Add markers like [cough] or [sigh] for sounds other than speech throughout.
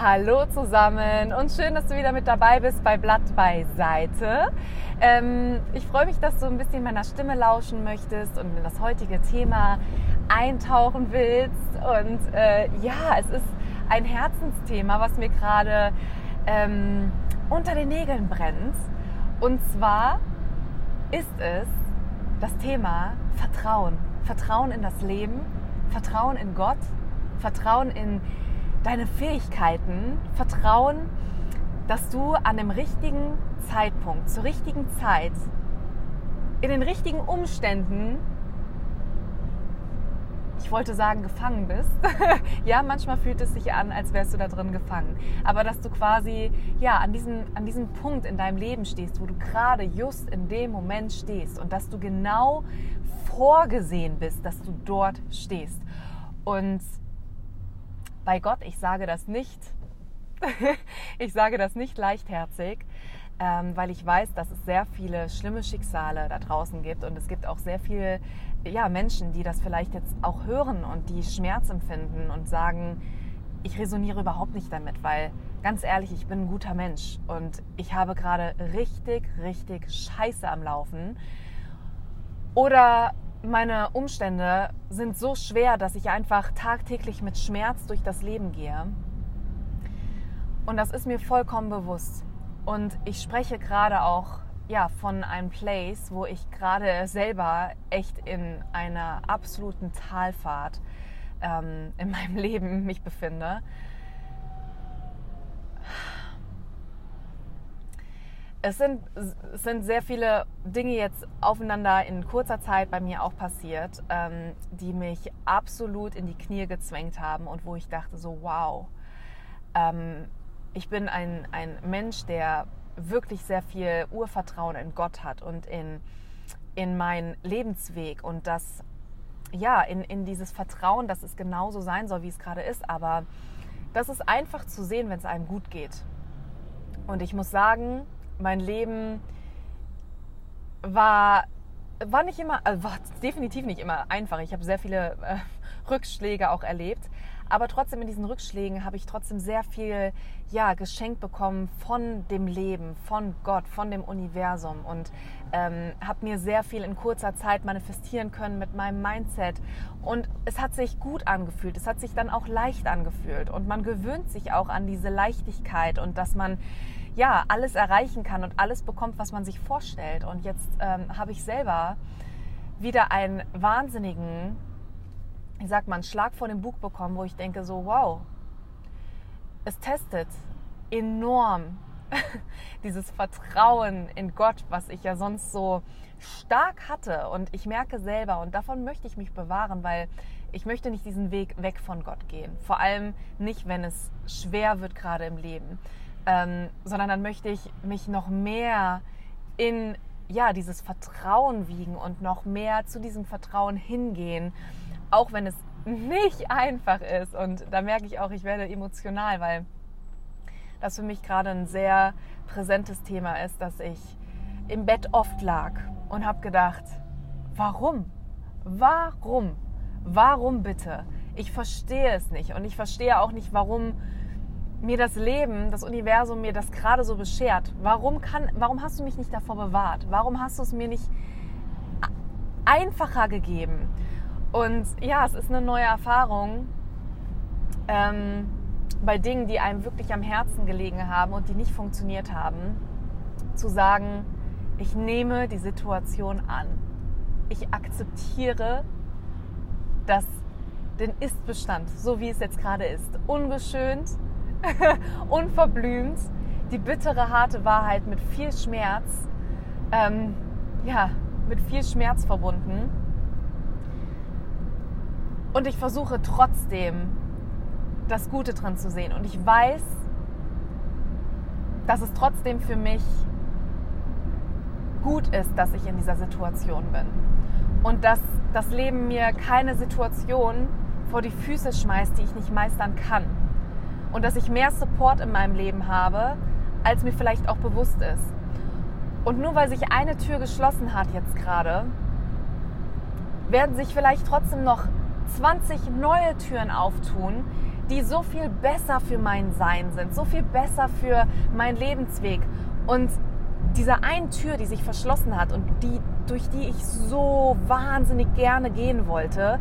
Hallo zusammen und schön, dass du wieder mit dabei bist bei Blatt beiseite. Ähm, ich freue mich, dass du ein bisschen meiner Stimme lauschen möchtest und in das heutige Thema eintauchen willst. Und äh, ja, es ist ein Herzensthema, was mir gerade ähm, unter den Nägeln brennt. Und zwar ist es das Thema Vertrauen. Vertrauen in das Leben, Vertrauen in Gott, Vertrauen in deine Fähigkeiten, Vertrauen, dass du an dem richtigen Zeitpunkt, zur richtigen Zeit, in den richtigen Umständen, ich wollte sagen, gefangen bist. [laughs] ja, manchmal fühlt es sich an, als wärst du da drin gefangen. Aber dass du quasi ja, an, diesem, an diesem Punkt in deinem Leben stehst, wo du gerade just in dem Moment stehst und dass du genau vorgesehen bist, dass du dort stehst. Und bei Gott, ich sage das nicht, [laughs] ich sage das nicht leichtherzig, ähm, weil ich weiß, dass es sehr viele schlimme Schicksale da draußen gibt und es gibt auch sehr viele ja, Menschen, die das vielleicht jetzt auch hören und die Schmerz empfinden und sagen, ich resoniere überhaupt nicht damit, weil ganz ehrlich, ich bin ein guter Mensch und ich habe gerade richtig, richtig Scheiße am Laufen. Oder meine Umstände sind so schwer, dass ich einfach tagtäglich mit Schmerz durch das Leben gehe. Und das ist mir vollkommen bewusst. Und ich spreche gerade auch ja, von einem Place, wo ich gerade selber echt in einer absoluten Talfahrt ähm, in meinem [laughs] Leben mich befinde. Es sind, es sind sehr viele Dinge jetzt aufeinander in kurzer Zeit bei mir auch passiert, ähm, die mich absolut in die Knie gezwängt haben und wo ich dachte so, wow, ähm, ich bin ein, ein Mensch, der wirklich sehr viel Urvertrauen in Gott hat und in, in meinen Lebensweg und das, ja, in, in dieses Vertrauen, dass es genauso sein soll, wie es gerade ist, aber das ist einfach zu sehen, wenn es einem gut geht. Und ich muss sagen, mein Leben war, war nicht immer, also war definitiv nicht immer einfach. Ich habe sehr viele äh, [laughs] Rückschläge auch erlebt. Aber trotzdem in diesen Rückschlägen habe ich trotzdem sehr viel ja, geschenkt bekommen von dem Leben, von Gott, von dem Universum und ähm, habe mir sehr viel in kurzer Zeit manifestieren können mit meinem Mindset. Und es hat sich gut angefühlt, es hat sich dann auch leicht angefühlt und man gewöhnt sich auch an diese Leichtigkeit und dass man ja, alles erreichen kann und alles bekommt, was man sich vorstellt. Und jetzt ähm, habe ich selber wieder einen wahnsinnigen, ich sag mal, einen Schlag vor dem Bug bekommen, wo ich denke so, wow, es testet enorm [laughs] dieses Vertrauen in Gott, was ich ja sonst so stark hatte. Und ich merke selber, und davon möchte ich mich bewahren, weil ich möchte nicht diesen Weg weg von Gott gehen. Vor allem nicht, wenn es schwer wird gerade im Leben ähm, sondern dann möchte ich mich noch mehr in ja, dieses Vertrauen wiegen und noch mehr zu diesem Vertrauen hingehen, auch wenn es nicht [laughs] einfach ist. Und da merke ich auch, ich werde emotional, weil das für mich gerade ein sehr präsentes Thema ist, dass ich im Bett oft lag und habe gedacht, warum? Warum? Warum bitte? Ich verstehe es nicht und ich verstehe auch nicht, warum mir das Leben, das Universum mir das gerade so beschert? Warum, kann, warum hast du mich nicht davor bewahrt? Warum hast du es mir nicht einfacher gegeben? Und ja, es ist eine neue Erfahrung ähm, bei Dingen, die einem wirklich am Herzen gelegen haben und die nicht funktioniert haben, zu sagen, ich nehme die Situation an. Ich akzeptiere das, den Ist-Bestand, so wie es jetzt gerade ist. Ungeschönt, [laughs] unverblümt, die bittere, harte Wahrheit mit viel Schmerz, ähm, ja, mit viel Schmerz verbunden. Und ich versuche trotzdem das Gute drin zu sehen. Und ich weiß, dass es trotzdem für mich gut ist, dass ich in dieser Situation bin. Und dass das Leben mir keine Situation vor die Füße schmeißt, die ich nicht meistern kann und dass ich mehr Support in meinem Leben habe, als mir vielleicht auch bewusst ist. Und nur weil sich eine Tür geschlossen hat jetzt gerade, werden sich vielleicht trotzdem noch 20 neue Türen auftun, die so viel besser für mein Sein sind, so viel besser für meinen Lebensweg. Und diese eine Tür, die sich verschlossen hat und die, durch die ich so wahnsinnig gerne gehen wollte,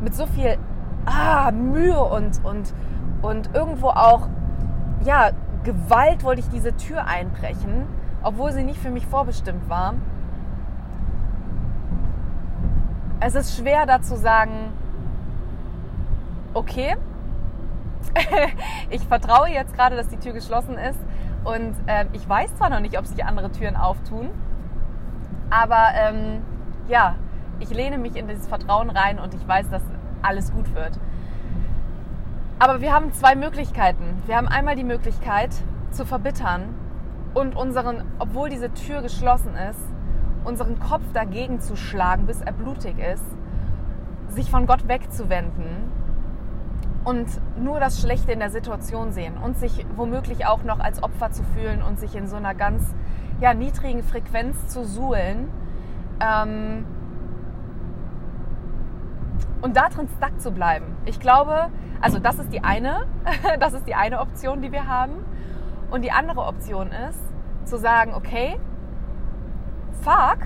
mit so viel ah, Mühe und, und, und irgendwo auch, ja, Gewalt wollte ich diese Tür einbrechen, obwohl sie nicht für mich vorbestimmt war. Es ist schwer da zu sagen, okay, [laughs] ich vertraue jetzt gerade, dass die Tür geschlossen ist und äh, ich weiß zwar noch nicht, ob sich andere Türen auftun, aber ähm, ja, ich lehne mich in dieses Vertrauen rein und ich weiß, dass alles gut wird. Aber wir haben zwei Möglichkeiten. Wir haben einmal die Möglichkeit zu verbittern und unseren, obwohl diese Tür geschlossen ist, unseren Kopf dagegen zu schlagen, bis er blutig ist, sich von Gott wegzuwenden und nur das Schlechte in der Situation sehen und sich womöglich auch noch als Opfer zu fühlen und sich in so einer ganz ja, niedrigen Frequenz zu suhlen. Ähm, und da drin stuck zu bleiben. Ich glaube, also das ist die eine, [laughs] das ist die eine Option, die wir haben. Und die andere Option ist, zu sagen, okay, fuck,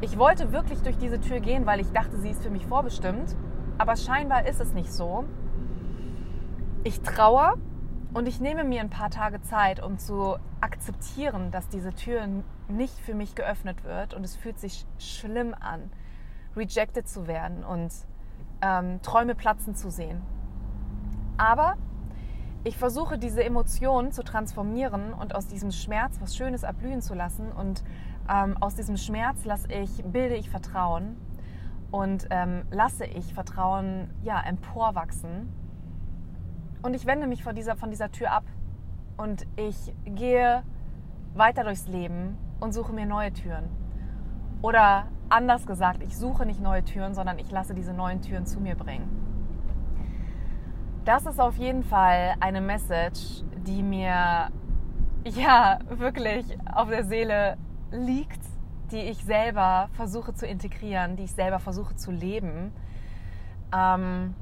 ich wollte wirklich durch diese Tür gehen, weil ich dachte, sie ist für mich vorbestimmt. Aber scheinbar ist es nicht so. Ich traue und ich nehme mir ein paar Tage Zeit, um zu akzeptieren, dass diese Tür nicht für mich geöffnet wird. Und es fühlt sich schlimm an, rejected zu werden und ähm, Träume platzen zu sehen. Aber ich versuche diese Emotionen zu transformieren und aus diesem Schmerz was Schönes erblühen zu lassen. Und ähm, aus diesem Schmerz lasse ich, bilde ich Vertrauen und ähm, lasse ich Vertrauen ja, emporwachsen. Und ich wende mich von dieser, von dieser Tür ab und ich gehe weiter durchs Leben und suche mir neue Türen. Oder anders gesagt, ich suche nicht neue Türen, sondern ich lasse diese neuen Türen zu mir bringen. Das ist auf jeden Fall eine Message, die mir ja wirklich auf der Seele liegt, die ich selber versuche zu integrieren, die ich selber versuche zu leben. Ähm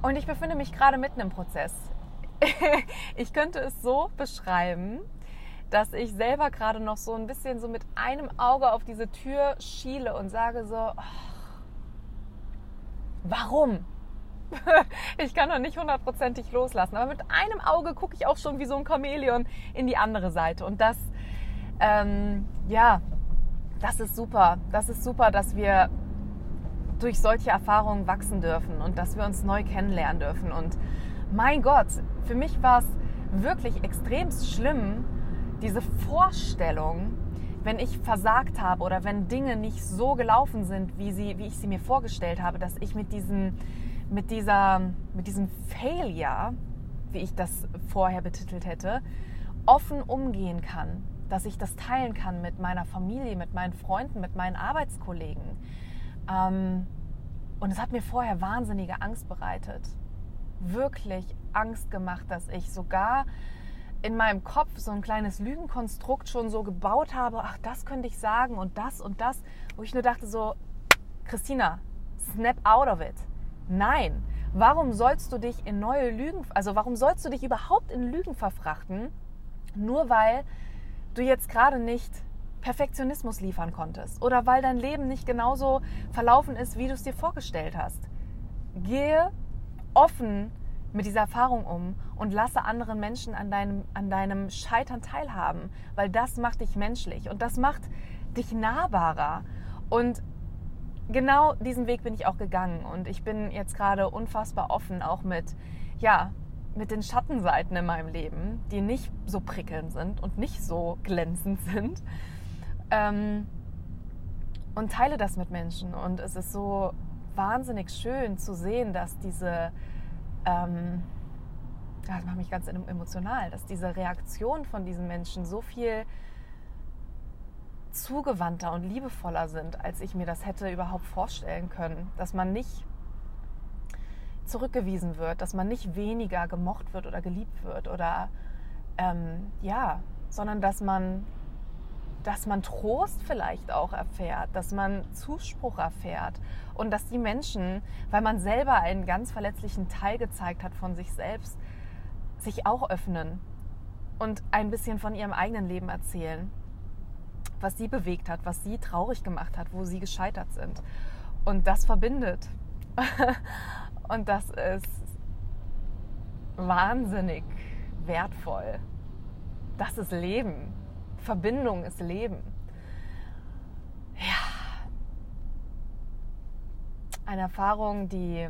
und ich befinde mich gerade mitten im Prozess. [laughs] ich könnte es so beschreiben, dass ich selber gerade noch so ein bisschen so mit einem Auge auf diese Tür schiele und sage so, oh, warum? [laughs] ich kann noch nicht hundertprozentig loslassen, aber mit einem Auge gucke ich auch schon wie so ein Chamäleon in die andere Seite. Und das, ähm, ja, das ist super. Das ist super, dass wir durch solche Erfahrungen wachsen dürfen und dass wir uns neu kennenlernen dürfen. Und mein Gott, für mich war es wirklich extrem schlimm, diese Vorstellung, wenn ich versagt habe oder wenn Dinge nicht so gelaufen sind, wie, sie, wie ich sie mir vorgestellt habe, dass ich mit, diesen, mit, dieser, mit diesem Failure, wie ich das vorher betitelt hätte, offen umgehen kann, dass ich das teilen kann mit meiner Familie, mit meinen Freunden, mit meinen Arbeitskollegen. Ähm, und es hat mir vorher wahnsinnige Angst bereitet. Wirklich Angst gemacht, dass ich sogar in meinem Kopf so ein kleines Lügenkonstrukt schon so gebaut habe, ach, das könnte ich sagen und das und das, wo ich nur dachte so, Christina, snap out of it. Nein, warum sollst du dich in neue Lügen, also warum sollst du dich überhaupt in Lügen verfrachten, nur weil du jetzt gerade nicht Perfektionismus liefern konntest oder weil dein Leben nicht genauso verlaufen ist, wie du es dir vorgestellt hast. Gehe offen mit dieser Erfahrung um und lasse anderen Menschen an deinem, an deinem Scheitern teilhaben, weil das macht dich menschlich und das macht dich nahbarer. Und genau diesen Weg bin ich auch gegangen und ich bin jetzt gerade unfassbar offen, auch mit, ja, mit den Schattenseiten in meinem Leben, die nicht so prickelnd sind und nicht so glänzend sind. Ähm, und teile das mit Menschen. Und es ist so wahnsinnig schön zu sehen, dass diese ähm, das macht mich ganz emotional, dass diese Reaktion von diesen Menschen so viel zugewandter und liebevoller sind, als ich mir das hätte überhaupt vorstellen können. Dass man nicht zurückgewiesen wird, dass man nicht weniger gemocht wird oder geliebt wird oder ähm, ja, sondern dass man dass man Trost vielleicht auch erfährt, dass man Zuspruch erfährt und dass die Menschen, weil man selber einen ganz verletzlichen Teil gezeigt hat von sich selbst, sich auch öffnen und ein bisschen von ihrem eigenen Leben erzählen, was sie bewegt hat, was sie traurig gemacht hat, wo sie gescheitert sind. Und das verbindet. [laughs] und das ist wahnsinnig wertvoll. Das ist Leben. Verbindung ist Leben. Ja. Eine Erfahrung, die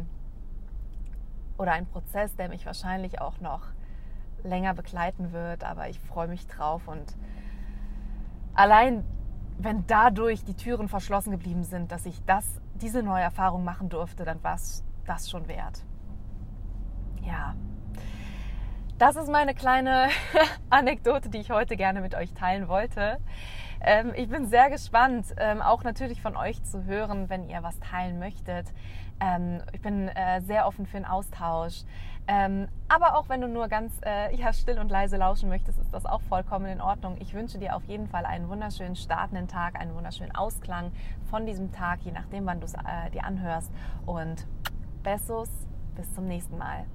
oder ein Prozess, der mich wahrscheinlich auch noch länger begleiten wird, aber ich freue mich drauf und allein wenn dadurch die Türen verschlossen geblieben sind, dass ich das, diese neue Erfahrung machen durfte, dann war es das schon wert. Ja, das ist meine kleine [laughs] Anekdote, die ich heute gerne mit euch teilen wollte. Ähm, ich bin sehr gespannt, ähm, auch natürlich von euch zu hören, wenn ihr was teilen möchtet. Ähm, ich bin äh, sehr offen für einen Austausch. Ähm, aber auch wenn du nur ganz äh, [laughs] ja, still und leise lauschen möchtest, ist das auch vollkommen in Ordnung. Ich wünsche dir auf jeden Fall einen wunderschönen startenden Tag, einen wunderschönen Ausklang von diesem Tag, je nachdem, wann du es äh, dir anhörst. Und Bessos, bis zum nächsten Mal.